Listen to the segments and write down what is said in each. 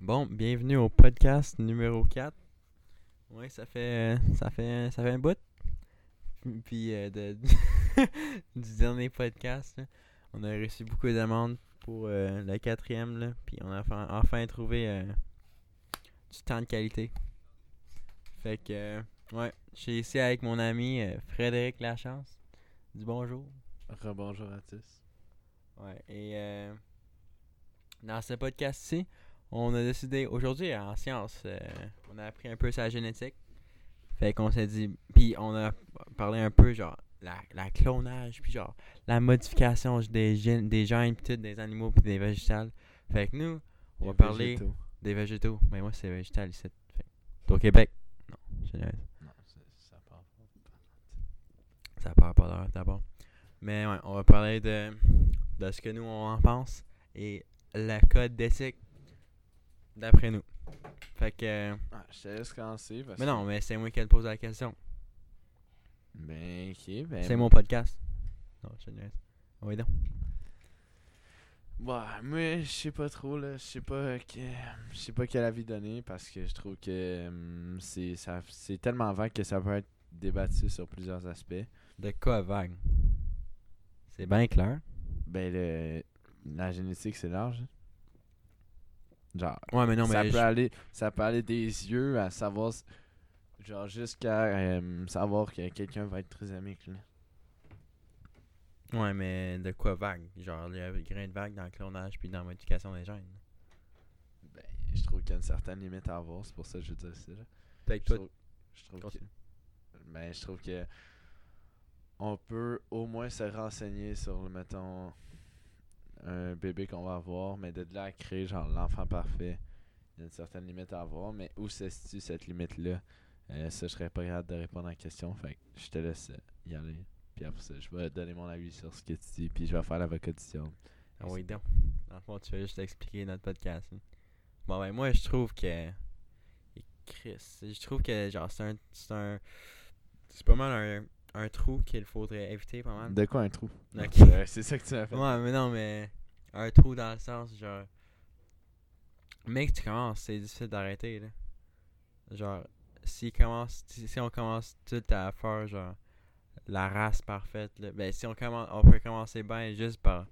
Bon, bienvenue au podcast numéro 4. Oui, ça fait ça fait ça fait un bout. Puis euh, de, du dernier podcast, là, on a reçu beaucoup de demandes pour euh, le quatrième là, puis on a enfin, enfin trouvé euh, du temps de qualité. Fait que euh, ouais, je suis ici avec mon ami euh, Frédéric Lachance. Du bonjour. Rebonjour à tous. Ouais, et euh, dans ce podcast-ci, on a décidé, aujourd'hui en sciences, euh, on a appris un peu la génétique. Fait qu'on s'est dit, puis on a parlé un peu genre la, la clonage, puis genre la modification des gènes, des gènes, puis tout, des animaux, puis des végétales. Fait que nous, on va parler végétaux. des végétaux. Mais moi, c'est végétal ici. Fait au Québec. Non, niaise. Non, ça part pas. Ça part pas d'abord. Mais ouais, on va parler de, de ce que nous on en pense et le code d'éthique d'après nous. Fait que. euh, Ah, je te laisse commencer parce Mais non, mais c'est moi qui te pose la question. Ben, ok, ben. C'est mon podcast. Non, je te. Oui, donc. Ouais, moi, je sais pas trop, là. Je sais pas que... Je sais pas quel avis donner parce que je trouve que hum, c'est ça c'est tellement vague que ça peut être débattu sur plusieurs aspects. De quoi vague? C'est bien clair. Ben, le... la génétique, c'est large. Genre, Ouais, mais non, ça, mais. peut je- aller, ça peut aller des yeux à savoir... Genre, jusqu'à euh, savoir que quelqu'un va être trisomique, là. Ouais, mais de quoi vague? Genre, il y a un grain de vague dans le clonage puis dans la modification des gènes. Ben, je trouve qu'il y a une certaine limite à avoir, c'est pour ça que je dis ça. Peut-être Je trouve, je trouve que, ben, je trouve que on peut au moins se renseigner sur, mettons, un bébé qu'on va avoir, mais de là à créer, genre, l'enfant parfait, il y a une certaine limite à avoir, mais où se situe cette limite-là? Euh, Ça, je serais pas capable de répondre à la question, fait que je te laisse euh, y aller. Puis après ça, je vais donner mon avis sur ce que tu dis, puis je vais faire l'avocat du diable. Ah oui, donc. Dans le fond, tu vas juste expliquer notre podcast. hein? Bon, ben, moi, je trouve que. Chris, je trouve que, genre, c'est un. C'est un. C'est pas mal un, un trou qu'il faudrait éviter, pas mal. De quoi un trou? C'est ça que tu m'as fait. Ouais, mais non, mais. Un trou dans le sens, genre. Mec, tu commences, c'est difficile d'arrêter, là. Genre, si, commence, si, on commence tout à faire, genre, la race parfaite, là, ben, si on commence, on peut commencer bien juste par.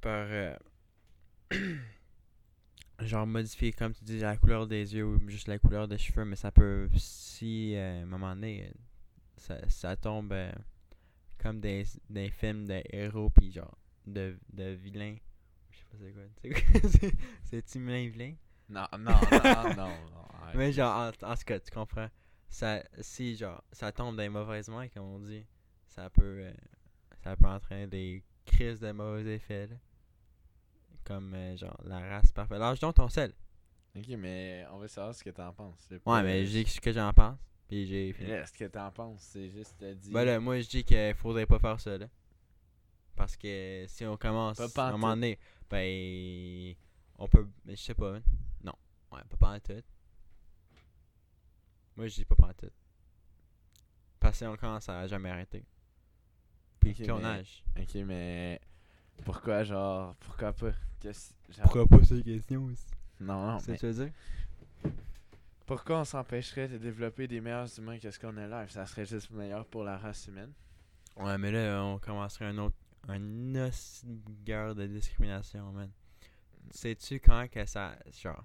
par. euh, genre, modifier, comme tu dis, la couleur des yeux ou juste la couleur des cheveux, mais ça peut, si, euh, à un moment donné, ça, ça tombe. euh, comme des, des films de héros puis genre de, de vilains. Je sais pas c'est quoi. C'est quoi? C'est-tu vilain vilain? Non, non, non, non, non. Mais genre, en, en tout cas, tu comprends. Ça, si genre, ça tombe dans les mauvaises mains, comme on dit, ça peut, euh, ça peut entraîner des crises de mauvais effets, là. Comme, euh, genre, la race parfaite. Lâche donc ton sel. Ok, mais on veut savoir ce que t'en penses. Ouais, mais je dis ce que j'en pense. Puis j'ai ce que t'en penses, c'est juste te dire. Ben là, moi je dis qu'il faudrait pas faire ça là. Parce que si on commence Pas à un moment donné, ben on peut. mais Je sais pas. hein. Non. Ouais, pas pantoute. Moi je dis pas pantoute. Parce que si on commence à jamais arrêter. Puis Ok, le clonage. Ok, mais. Pourquoi, genre. Pourquoi pas? Qu'est-ce- genre- Pourquoi pas ces questions aussi? Non, non, C'est mais. ce que tu veux dire? Pourquoi on s'empêcherait de développer des meilleurs humains que ce qu'on a là? Ça serait juste meilleur pour la race humaine. Ouais, mais là, on commencerait un autre. Un os guerre de discrimination, man. Sais-tu quand que ça. Genre.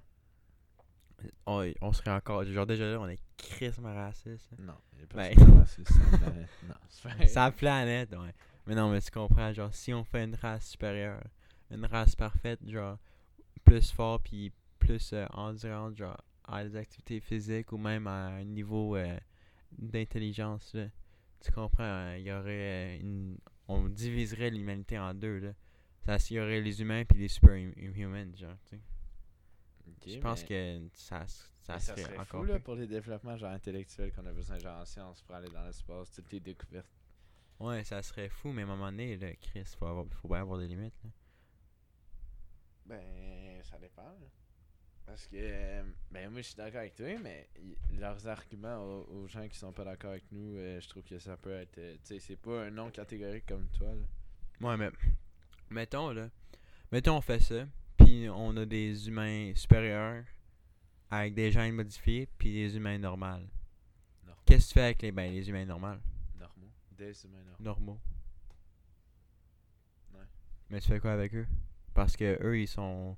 On, on serait encore. Genre, déjà là, on est crissement raciste. Non, il y a Ben. personne de raciste sur la planète. Non, c'est vrai. Sa planète, ouais. Mais non, mais tu comprends, genre, si on fait une race supérieure, une race parfaite, genre, plus fort, puis plus euh, endurante, genre, à des activités physiques ou même à un niveau euh, d'intelligence, là. Tu comprends, euh, il y aurait euh, une. On diviserait l'humanité en deux, là. Ça, il y aurait les humains puis les superhumans, genre, tu sais. Je pense que ça, ça mais ça serait, serait encore fou là, pour les développements genre intellectuels qu'on a besoin genre en sciences pour aller dans l'espace, toutes les découvertes. Ouais, ça serait fou, mais à un moment donné, là, Chris, faut, avoir, faut bien avoir des limites, là. Ben, ça dépend. là. Parce que, ben, moi, je suis d'accord avec toi, mais leurs arguments aux, aux gens qui sont pas d'accord avec nous, euh, je trouve que ça peut être. euh, tu sais, c'est pas un nom catégorique comme toi, là. Ouais, mais mettons là, mettons on fait ça, puis on a des humains supérieurs avec des gènes modifiés, puis des humains normaux. Normaux. Qu'est-ce que tu fais avec les, ben, les humains normaux? Normaux. Des humains normaux. Normaux. Ouais. Mais tu fais quoi avec eux? Parce que eux, ils sont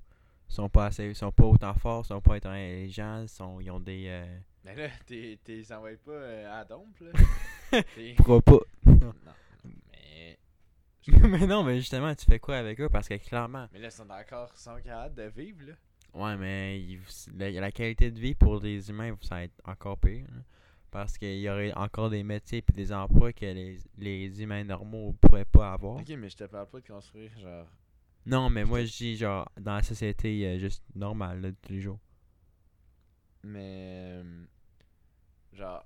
sont pas assez, sont pas autant forts, ils sont pas intelligents, ils, sont, ils ont des... Euh... Mais là, t'es t'es envoies pas euh, à Dompe, là. Pourquoi pas? non, mais... mais non, mais justement, tu fais quoi avec eux? Parce que clairement... Mais là, ils sont encore sont capables de vivre, là. Ouais, mais la, la qualité de vie pour les humains, ça va être encore pire. hein. Parce qu'il y aurait encore des métiers et des emplois que les, les humains normaux pourraient pas avoir. Ok, mais je te parle pas de construire, genre... Non, mais moi, je dis genre dans la société euh, juste normale, là, de tous les jours. Mais... euh, Genre...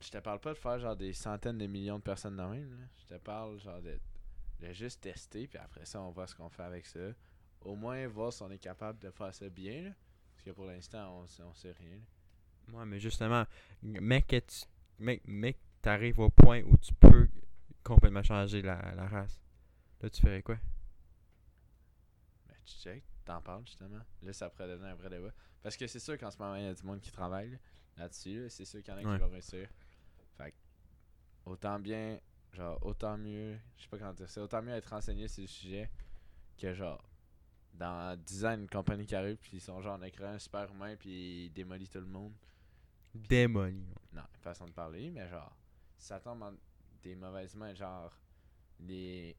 Je te parle pas de faire genre des centaines de millions de personnes dans même, là. Je te parle genre de, de juste tester, puis après ça, on voit ce qu'on fait avec ça. Au moins, voir si on est capable de faire ça bien, là. Parce que pour l'instant, on, sait- on sait rien, là. Ouais, mais justement, mec, que tu mec, mec, t'arrives au point où tu peux complètement changer la, la race. Là, tu ferais quoi? Tu check, t'en parles justement. Là, ça pourrait devenir un vrai débat. Parce que c'est sûr qu'en ce moment, il y a du monde qui travaille là, là-dessus. là. C'est sûr qu'il y en a Ouais. qui vont réussir. Fait autant bien, genre, autant mieux, je sais pas comment dire, c'est autant mieux être renseigné sur le sujet que genre, dans 10 ans, une compagnie qui arrive, puis ils sont genre, créé un super humain, puis il démolit tout le monde. Démoli. Non, façon de parler, mais genre, ça tombe en des mauvaises mains, genre, les.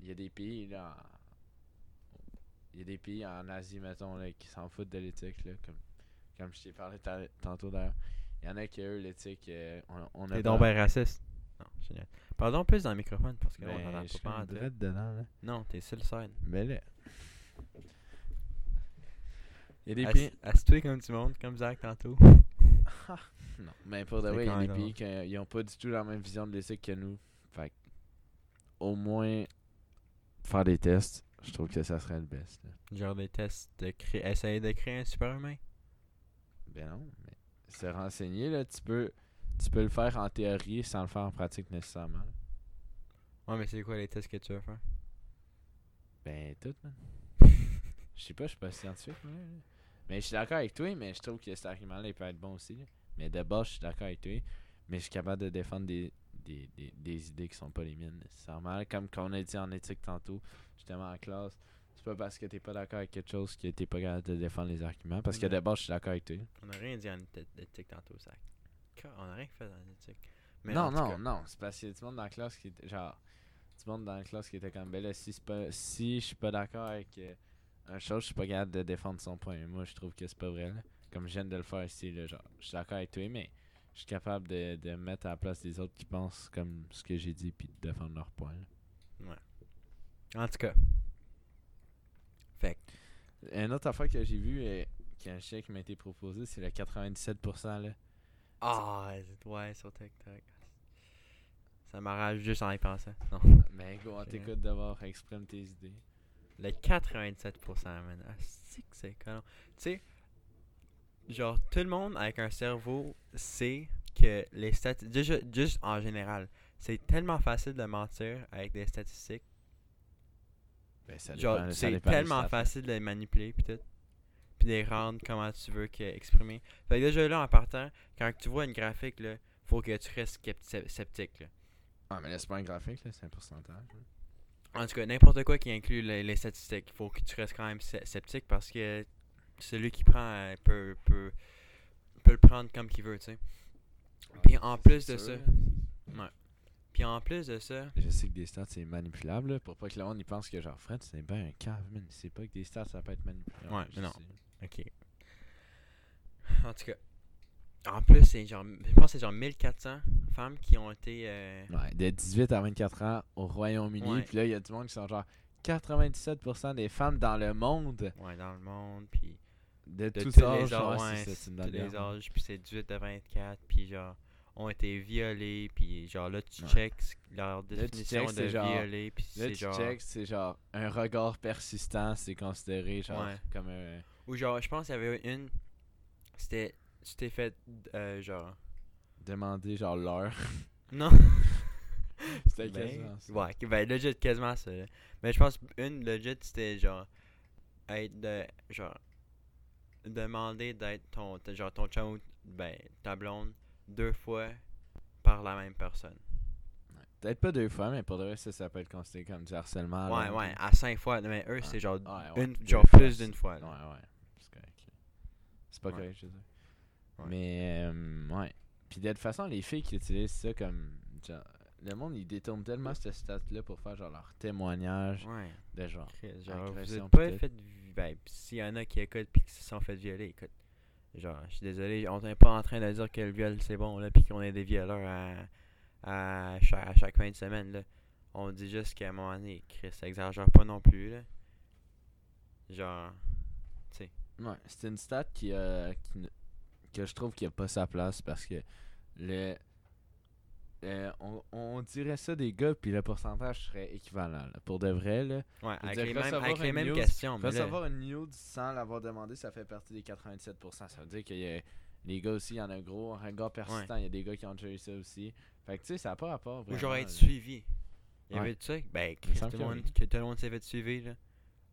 Il y a des pays, là. Y a des pays en Asie, mettons, là, qui s'en foutent de l'éthique, là, comme, comme je t'ai parlé ta- tantôt d'ailleurs. Il y en a qui, eux, l'éthique, euh, on, on a. T'es donc ben raciste. Non, génial. Pardon plus dans le microphone parce que là, on Ben, pas en direct dedans, là. Non, t'es sur le side. Mais là. Il y a des Assis- pays. Assis-toi comme du monde, comme Zach tantôt? Non, mais pour de vrai, il y a des pays qui euh, ils ont pas du tout la même vision de l'éthique que nous. Fait au moins, faire des tests, je trouve que ça serait le best. là. Genre des tests de créer. Essayer de créer un super humain. Ben non, mais se renseigner, là, tu peux, tu peux le faire en théorie sans le faire en pratique nécessairement. là. Ouais, mais c'est quoi les tests que tu veux faire? Ben, tout, man. Je sais pas, je suis pas scientifique, là. Mais je suis d'accord avec toi, mais je trouve que cet argument-là, il peut être bon aussi. là. Mais de base, je suis d'accord avec toi. Mais je suis capable de défendre des, des, des, des idées qui sont pas les miennes nécessairement. Comme qu'on a dit en éthique tantôt, justement en classe. C'est pas parce que t'es pas d'accord avec quelque chose que t'es pas capable de défendre les arguments. Parce que base, je suis d'accord avec toi. On a rien dit en éthi- éthique tantôt, Zach. Car- On a rien fait non, en tout non, cas, non. C'est parce qu'il y a du monde dans la classe qui était genre. Du monde dans la classe qui était comme ben là, si, pas, si je suis pas d'accord avec euh, un chose, je suis pas capable de défendre son point. Moi, je trouve que c'est pas vrai. là. Comme je viens de le faire ici, là, genre, je suis d'accord avec toi, mais je suis capable de, de me mettre à la place des autres qui pensent comme ce que j'ai dit puis de défendre leur point. là. En tout cas. Fait Une autre affaire que j'ai vu euh, qui est un chèque qui m'a été proposé, c'est le 97%. Là. Ah, ouais, sur TikTok. Ça m'arrache juste en y pensant. Non. Mais go, on t'écoute d'abord, exprime tes idées. Le 87%, man. Ah, c'est que c'est con. Tu sais, genre, tout le monde avec un cerveau sait que les statistiques. Juste, juste en général, c'est tellement facile de mentir avec des statistiques. Ben, ça Genre, c'est tellement facile de les manipuler, pis tout. Puis de les rendre comment tu veux que exprimer. Fait que déjà là, en partant, quand tu vois une graphique, là, faut que tu restes sceptique, là. Ah, mais là, c'est pas un graphique, là, c'est un pourcentage. là. En tout cas, n'importe quoi qui inclut les, les statistiques, il faut que tu restes quand même sce- sceptique parce que celui qui prend euh, peut, peut, peut le prendre comme qu'il veut, tu sais. Puis en plus de sûr, ça- là. Puis en plus de ça, Je sais que des stats c'est manipulable là, pour pas que le monde y pense que genre Fred c'est bien un cave man. C'est pas que des stats ça peut être manipulable. Ouais, non. sais. ok. En tout cas, en plus, c'est genre, je pense que c'est genre 1400 femmes qui ont été. euh, Ouais, de 18 à 24 ans au Royaume-Uni, Ouais. puis là il y a du monde qui sont genre 97% des femmes dans le monde ouais, dans le monde, puis de, de tous tous âges, les âges, ouais, c'est ça, c'est une les âges, puis c'est 18 à 24, puis genre, ont été violés, puis genre là, tu Ouais. checks leur définition de violé, puis Là c'est tu genre. checks, c'est genre un regard persistant, c'est considéré genre Ouais. comme un Ou genre, je pense qu'il y avait une. C'était. Tu t'es fait. euh, genre. demander genre l'heure. Non! C'était Ben, quasiment ça. Ouais, ben legit quasiment ça. là. Mais je pense une legit c'était genre. être de. Genre. Demander d'être ton. Genre ton chum ou ben, ta blonde deux fois par la même personne. Peut-être pas deux fois, mais pour de vrai, ça, ça peut être considéré comme du harcèlement. Ouais, là. ouais, à cinq fois. Mais eux, Ouais. c'est genre. Ouais, une, genre fois, plus d'une fois. Ouais, là. ouais. C'est correct. C'est pas correct, je veux dire. Mais, euh, ouais. Puis de toute façon, les filles qui utilisent ça comme. Genre, le monde, ils détournent tellement cette stat-là pour faire genre leur témoignage Ouais. de genre. Genre, vous Agression êtes pas pis tout. Ben, s'il y en a qui écoutent pis qui se sont fait violer, écoute. Genre, je suis désolé, on n'est pas en train de dire que le viol c'est bon, là, pis qu'on est des violeurs à, à, chaque, fin de semaine, là. On dit juste qu'à un moment donné, Chris, exagère pas non plus, là. Genre. Ouais, c'est une stat qui, euh, qui que je trouve qui a pas sa place parce que le. Euh, on, on dirait ça des gars, puis le pourcentage serait équivalent. là. Pour de vrai, là. Ouais, avec dire, les mêmes, recevoir avec les une mêmes news- questions, Recevoir une nude sans l'avoir demandé, ça fait partie des 97%. Ça veut dire que y a- les gars aussi, il y en a un gros, un regard persistant. Il y a des gars qui ont déjà eu ça aussi. Fait que tu sais, ça n'a pas rapport. Ou Vraiment, genre être là. suivi. Il y Ouais. avait ça? Ben, Chris, tout le monde, que tout le monde s'est fait suivre, là.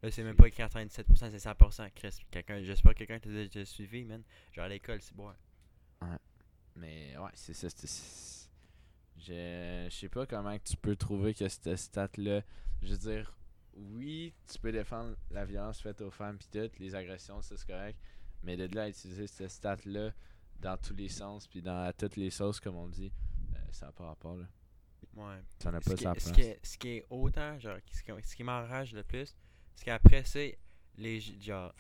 Là, c'est même pas 97%, c'est 100%. Chris, quelqu'un, j'espère que quelqu'un t'a déjà suivi, man. Genre à l'école, c'est bon. Mais ouais, c'est ça. C'est- c'est- Je sais pas comment que tu peux trouver que cette stat-là. Je veux dire, oui, tu peux défendre la violence faite aux femmes pis tout, les agressions, ça, c'est correct. Mais de là à utiliser cette stat-là dans tous les sens puis dans à toutes les sauces, comme on dit, euh, ça n'a pas rapport là. Ouais. Ça n'a Ce pas qui, est- ce, qui est, ce qui est autant, genre, ce qui, ce qui m'enrage le plus, c'est qu'après ça, les, genre,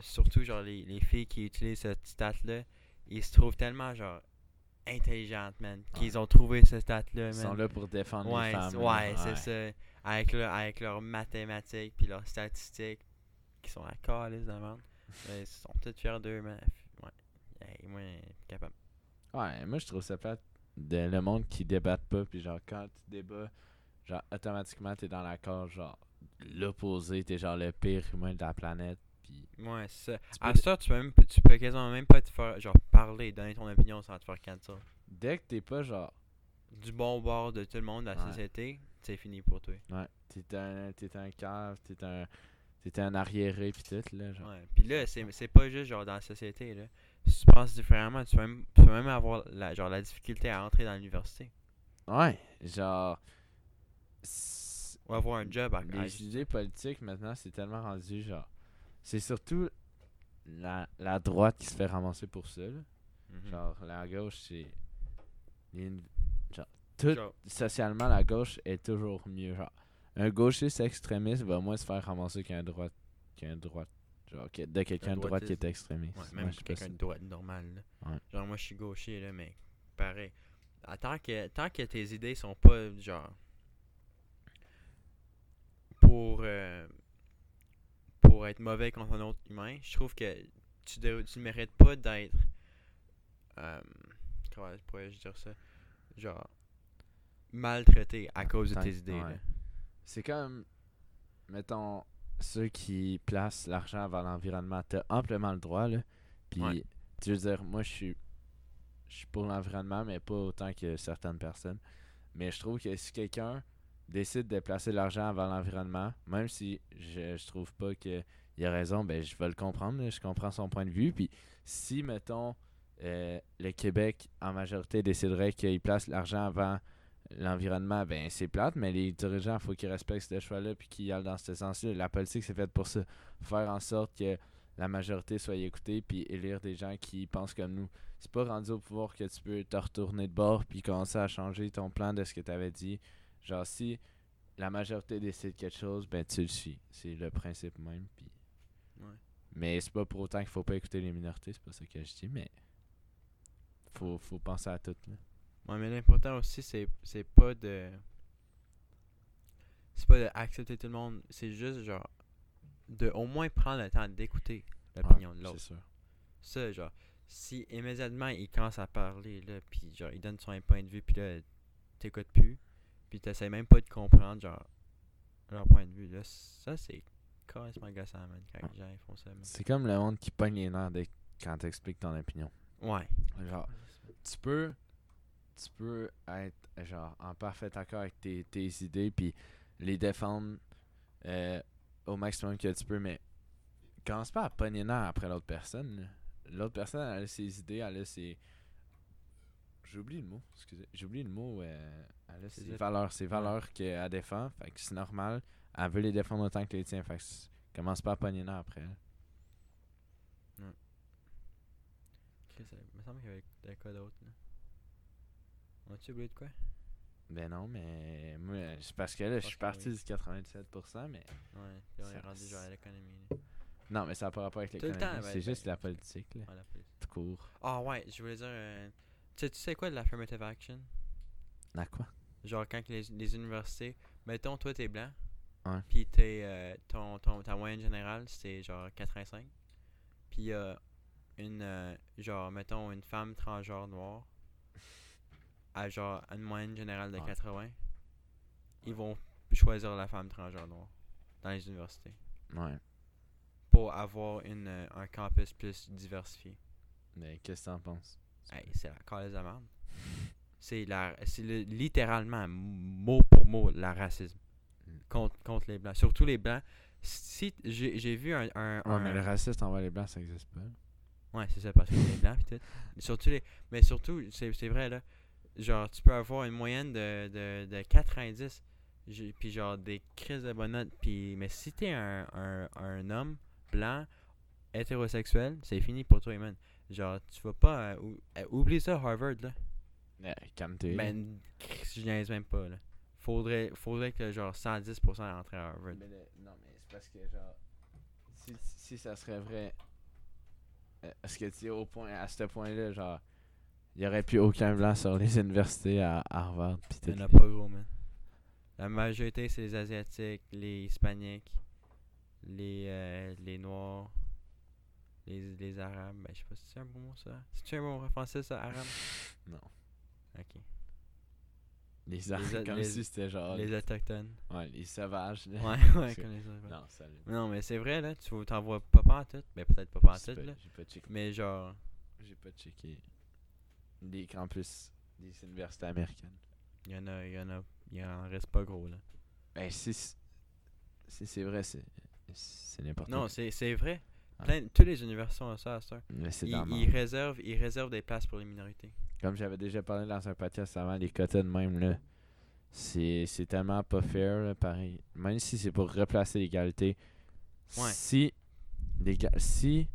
surtout, genre, les, les filles qui utilisent cette stat-là, ils se trouvent tellement, genre, intelligentes, man, qu'ils ont trouvé cette stat-là, Ils sont là pour défendre Ouais, les femmes. ouais, c'est ça. Avec, leur, avec leurs mathématiques puis leurs statistiques, qui sont la calice de merde. Mais Ils sont peut-être fiers d'eux, man. Ouais. Hey, moi, capable. Ouais, moi je trouve ça plate de le monde qui débatte pas puis genre quand tu débats, genre automatiquement t'es dans la cause genre l'opposé, t'es genre le pire humain de la planète Ouais, c'est ça. À ça, tu peux, même, tu peux quasiment même pas te faire, genre, parler, donner ton opinion sans te faire cancel. dès que t'es pas genre Du bon bord de tout le monde, de la Ouais. société, c'est fini pour toi. ouais, t'es un t'es un cave, t'es un t'es un arriéré puis tout là genre. Ouais. Puis là, c'est c'est pas juste genre dans la société, là. Si tu penses différemment, tu peux même, tu peux même avoir la, genre, la difficulté à entrer dans l'université. Ouais, genre Ou avoir un job à- les idées politiques maintenant c'est tellement rendu genre c'est surtout la, la droite qui se fait ramasser pour ça. Mhm. Genre, la gauche, c'est. Genre, tout Genre, socialement, la gauche est toujours mieux. Genre, un gauchiste extrémiste va moins se faire ramasser qu'un droite. Qu'un droite. Genre, que- de quelqu'un de droite qui est extrémiste. Ouais, même quelqu'un de droite normal. Ouais. Genre, moi, je suis gaucher, là, mais pareil. Ah, tant, que, tant que tes idées sont pas, genre, pour, euh, pour être mauvais contre un autre humain, je trouve que tu ne tu mérites pas d'être. euh, comment pourrais-je dire ça Genre, maltraité à cause de tes idées. ouais. C'est comme. Mettons, ceux qui placent l'argent vers l'environnement. T'as amplement le droit, là. Puis, Ouais. tu veux dire, moi, je suis. Je suis pour l'environnement, mais pas autant que certaines personnes. Mais je trouve que si quelqu'un décide de placer l'argent vers l'environnement, même si je, je trouve pas qu'il a raison, ben je vais le comprendre, je comprends son point de vue. Puis si, mettons, euh, le Québec en majorité déciderait qu'il place l'argent avant l'environnement, ben c'est plate, mais les dirigeants, il faut qu'ils respectent ce choix-là puis qu'ils aillent dans ce sens-là. La politique, c'est faite pour ça. Faire en sorte que la majorité soit écoutée puis élire des gens qui pensent comme nous. C'est pas rendu au pouvoir que tu peux te retourner de bord puis commencer à changer ton plan de ce que tu avais dit. Genre, si la majorité décide quelque chose, ben tu le suis. C'est le principe même. Puis... Ouais. Mais c'est pas pour autant qu'il faut pas écouter les minorités, c'est pas ça que je dis, mais faut, faut penser à tout. Là. Ouais, mais l'important aussi, c'est c'est pas de. C'est pas d'accepter tout le monde. C'est juste, genre, de au moins prendre le temps d'écouter l'opinion Ouais, de l'autre. C'est sûr. Ça, genre, si immédiatement il commence à parler, là, puis genre, il donne son point de vue, puis là, t'écoutes plus, puis t'essaies même pas de comprendre, genre, leur point de vue, là, ça, c'est carrément agaçant, man, quand les gens ils font ça, man. C'est comme le monde qui pogne les nerfs dès- quand t'expliques ton opinion. Ouais. Genre, tu peux tu peux être genre en parfait accord avec tes, tes idées puis les défendre euh, au maximum que tu peux mais commence pas à pogner nerf après l'autre personne. là. L'autre personne, elle a ses idées, elle a ses. J'oublie le mot, excusez. J'oublie le mot. euh, elle a Ses ép- valeurs, ses valeurs qu'elle défend. Fait que c'est normal. Elle veut les défendre autant que les tiens. Fait que commence pas à pogner après. là. Chris, il me semble qu'il y avait quoi d'autre. là. On a-tu oublié de quoi? Ben non, mais moi, c'est parce que là, je suis parti oui. du 97%, mais. Ouais, puis on est Ça- rendu genre à l'économie. Non, mais ça n'a pas rapport avec l'économie. temps, ben, C'est ben, juste la politique, là. L'appelle. Tout court. Ah ouais, je voulais dire. euh, tu sais- tu sais quoi de l'affirmative action? À quoi? Genre quand les, les universités. Mettons, toi t'es blanc. Ouais. Puis t'es, euh, ton, ton, ta moyenne générale c'est genre 85. Puis il une. euh, genre, mettons, une femme transgenre noire. À genre une moyenne générale de Ouais. 80. Ils vont choisir la femme transgenre noire dans les universités. Ouais. Pour avoir une, euh, un campus plus diversifié. Mais qu'est-ce que t'en penses? Hey, c'est la cause de merde. C'est la c'est le- littéralement mot pour mot la racisme Mm. contre, contre les blancs, surtout les blancs. Si j'ai j'ai vu un, un, Ouais, un- mais le raciste envers les blancs, ça existe pas. ouais, c'est ça parce que les blancs tout. Surtout les mais surtout c'est vrai là. Genre tu peux avoir une moyenne de de, de 90 j'ai- puis genre des crises de bonnes notes puis mais si t'es un, un, un homme blanc hétérosexuel, c'est fini pour toi man. Genre tu vas pas euh, ou- euh, oublie ça Harvard là. Ouais, calme-toi. Ben, je niaise même pas, là. Faudrait, faudrait que genre 110% rentre à Harvard. Mais le- non, mais c'est parce que, genre, si, si ça serait vrai, euh, est-ce que tu es au point, à ce point-là, genre, il y aurait plus aucun blanc sur les universités à Harvard, pis Il tout. y en a pas gros, man. La majorité, c'est les Asiatiques, les Hispaniques, les, euh, les Noirs, les, les Arabes. Ben, je sais pas si c'est un bon mot, ça? C'est-tu un bon mot français, ça, arabe? Non. Ok. Les Les- comme les- si c'était genre, Les Autochtones. ouais, les sauvages. là. Ouais, ouais, comme les Autochtones. Non, salut. Mais Non, mais c'est vrai, là. Tu t'en vois pas pantoute. Ben, peut-être pas pantoute, là. J'ai pas checké. Mais genre, J'ai pas checké les campus des universités américaines. il y en a, il y en a, il en reste pas gros, là. Ben, si, si c'est vrai, c'est c'est n'importe Non, quoi. c'est c'est vrai. Ah. Plein, tous les universités ont ça à heure. Mais c'est Ils, ils réservent, ils réservent des places pour les minorités. Comme j'avais déjà parlé dans un podcast avant, les quotas de même, là, c'est c'est tellement pas fair, là, pareil. Même si c'est pour replacer l'égalité, Ouais. si si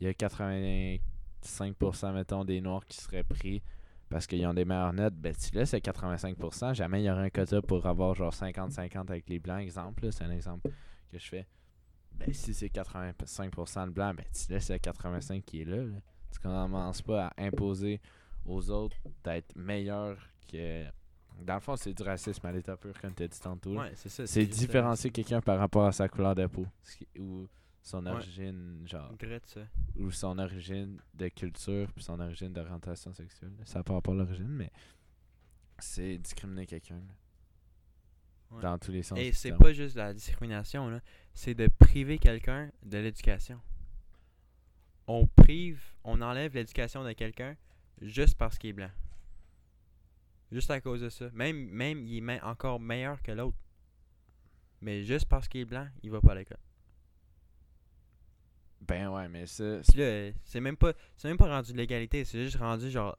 il y a 85% mettons des noirs qui seraient pris parce qu'ils ont des meilleures notes, ben si là c'est 85%, jamais il y aurait un quota pour avoir genre 50-50 avec les blancs, exemple, là, c'est un exemple que je fais. Ben si c'est 85% de blancs, ben tu laisses le 85 qui est là, là. Tu commences pas à imposer aux autres d'être meilleurs que. Dans le fond, c'est du racisme à l'état pur, comme tu as dit tantôt. Ouais, c'est ça. c'est différencier quelqu'un par rapport à sa couleur de peau. Ou son Ouais. origine, genre. ça. Ou son origine de culture, puis son origine d'orientation sexuelle. Ça n'a pas rapport à l'origine, mais. C'est discriminer quelqu'un. Ouais. Dans tous les sens. Et c'est pas juste la discrimination, là. C'est de priver quelqu'un de l'éducation. On prive, on enlève l'éducation de quelqu'un juste parce qu'il est blanc. Juste à cause de ça. Même, même il est me- encore meilleur que l'autre. Mais juste parce qu'il est blanc, il va pas à l'école. Ben ouais, mais ça. C'est même pas c'est même pas rendu de l'égalité, c'est juste rendu genre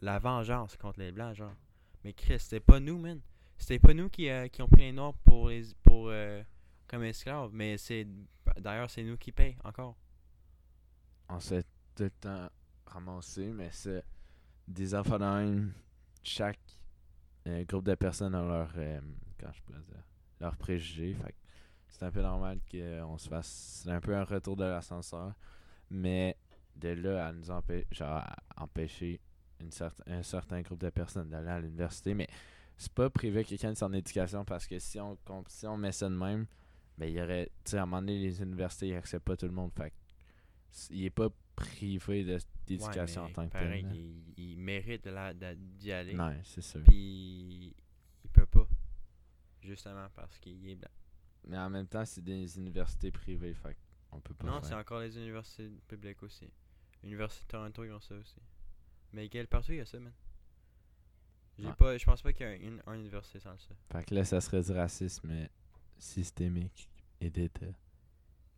la vengeance contre les blancs genre. Mais Chris, c'était pas nous, man. C'était pas nous qui, euh, qui ont pris les noirs pour les pour euh, comme esclaves, mais c'est d'ailleurs c'est nous qui payons encore. on s'est tout le temps ramassé, mais c'est des enfants de. Chaque euh, groupe de personnes a leur, euh, quand je peux dire, leurs préjugés. Fait c'est un peu normal qu'on se fasse. C'est un peu un retour de l'ascenseur. Mais de là à nous empêcher, genre, à empêcher une certain, un certain groupe de personnes d'aller à l'université. Mais c'est pas priver quelqu'un de son éducation parce que si on, si on met ça de même, ben il y aurait. Tu sais, à un moment donné, les universités ils acceptent pas tout le monde. Fait il est pas privé d'éducation Ouais, en tant que tel. il, il mérite d'y aller. Non, c'est sûr. Puis il peut pas. Justement parce qu'il est blanc. Mais en même temps, c'est des universités privées, fait on peut pas Non, c'est encore les universités publiques aussi. L'Université de Toronto, ils ont ça aussi. Mais quel partout, il y a ça, man. J'ai Ouais. pas, je pense pas qu'il y a une, une université sans ça. Fait que là, ça serait du racisme systémique et d'État.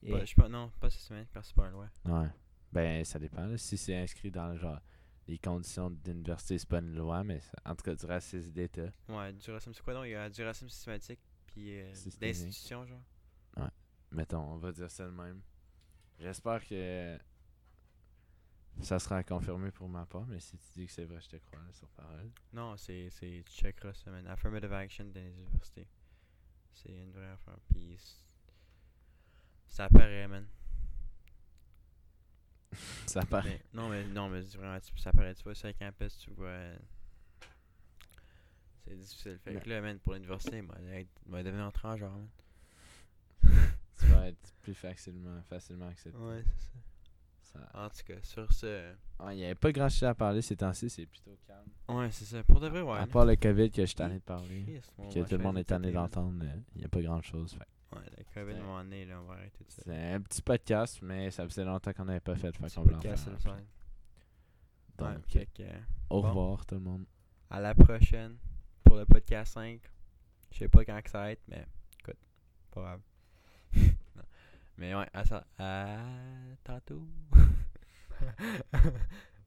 Pas- je pense- non, pas cette semaine, parce que c'est pas un loi. Ouais. Ben, ça dépend. là. Si c'est inscrit dans genre les conditions d'université, c'est pas une loi, mais ça- en tout cas, du racisme d'État. Ouais, du racisme, c'est quoi donc? Il y a du racisme systématique, puis euh, d'institution, genre? Mettons, on va dire ça de même. J'espère que ça sera confirmé pour ma part, mais si tu dis que c'est vrai, je te crois là, sur parole. Non, c'est, c'est, tu checkeras ça, man. Affirmative action dans les universités. C'est une vraie affaire, puis ça apparaît, man. Ça paraît. Mais- non, mais, non, mais vraiment, ça apparaît, tu vois, sur le campus, tu vois... euh, C'est difficile. Fait que là, man, pour l'université, moi, être- moi, devenir transgenre, man. Tu vas être plus facilement, facilement accepté. Ouais, c'est ça. En tout cas, sur ce... Ah, Il n'y avait pas grand chose à parler ces temps-ci, c'est plutôt calme. Ouais, c'est ça. Pour de vrai, ouais. à part le COVID que je suis tanné de parler, Christ, que tout le monde est tanné d'entendre, euh, il n'y a pas grand chose. Ouais, le COVID, moment donné, là, on va arrêter de ça. C'est un petit podcast, mais ça faisait longtemps qu'on n'avait pas fait. Fait qu'on en faire fun. Donc, Ouais, fait que, euh, au bon. revoir tout le monde. à la prochaine pour le podcast 5. Je sais pas quand que ça va être, mais écoute, pas grave. Mais ouais, à ça. À tantôt.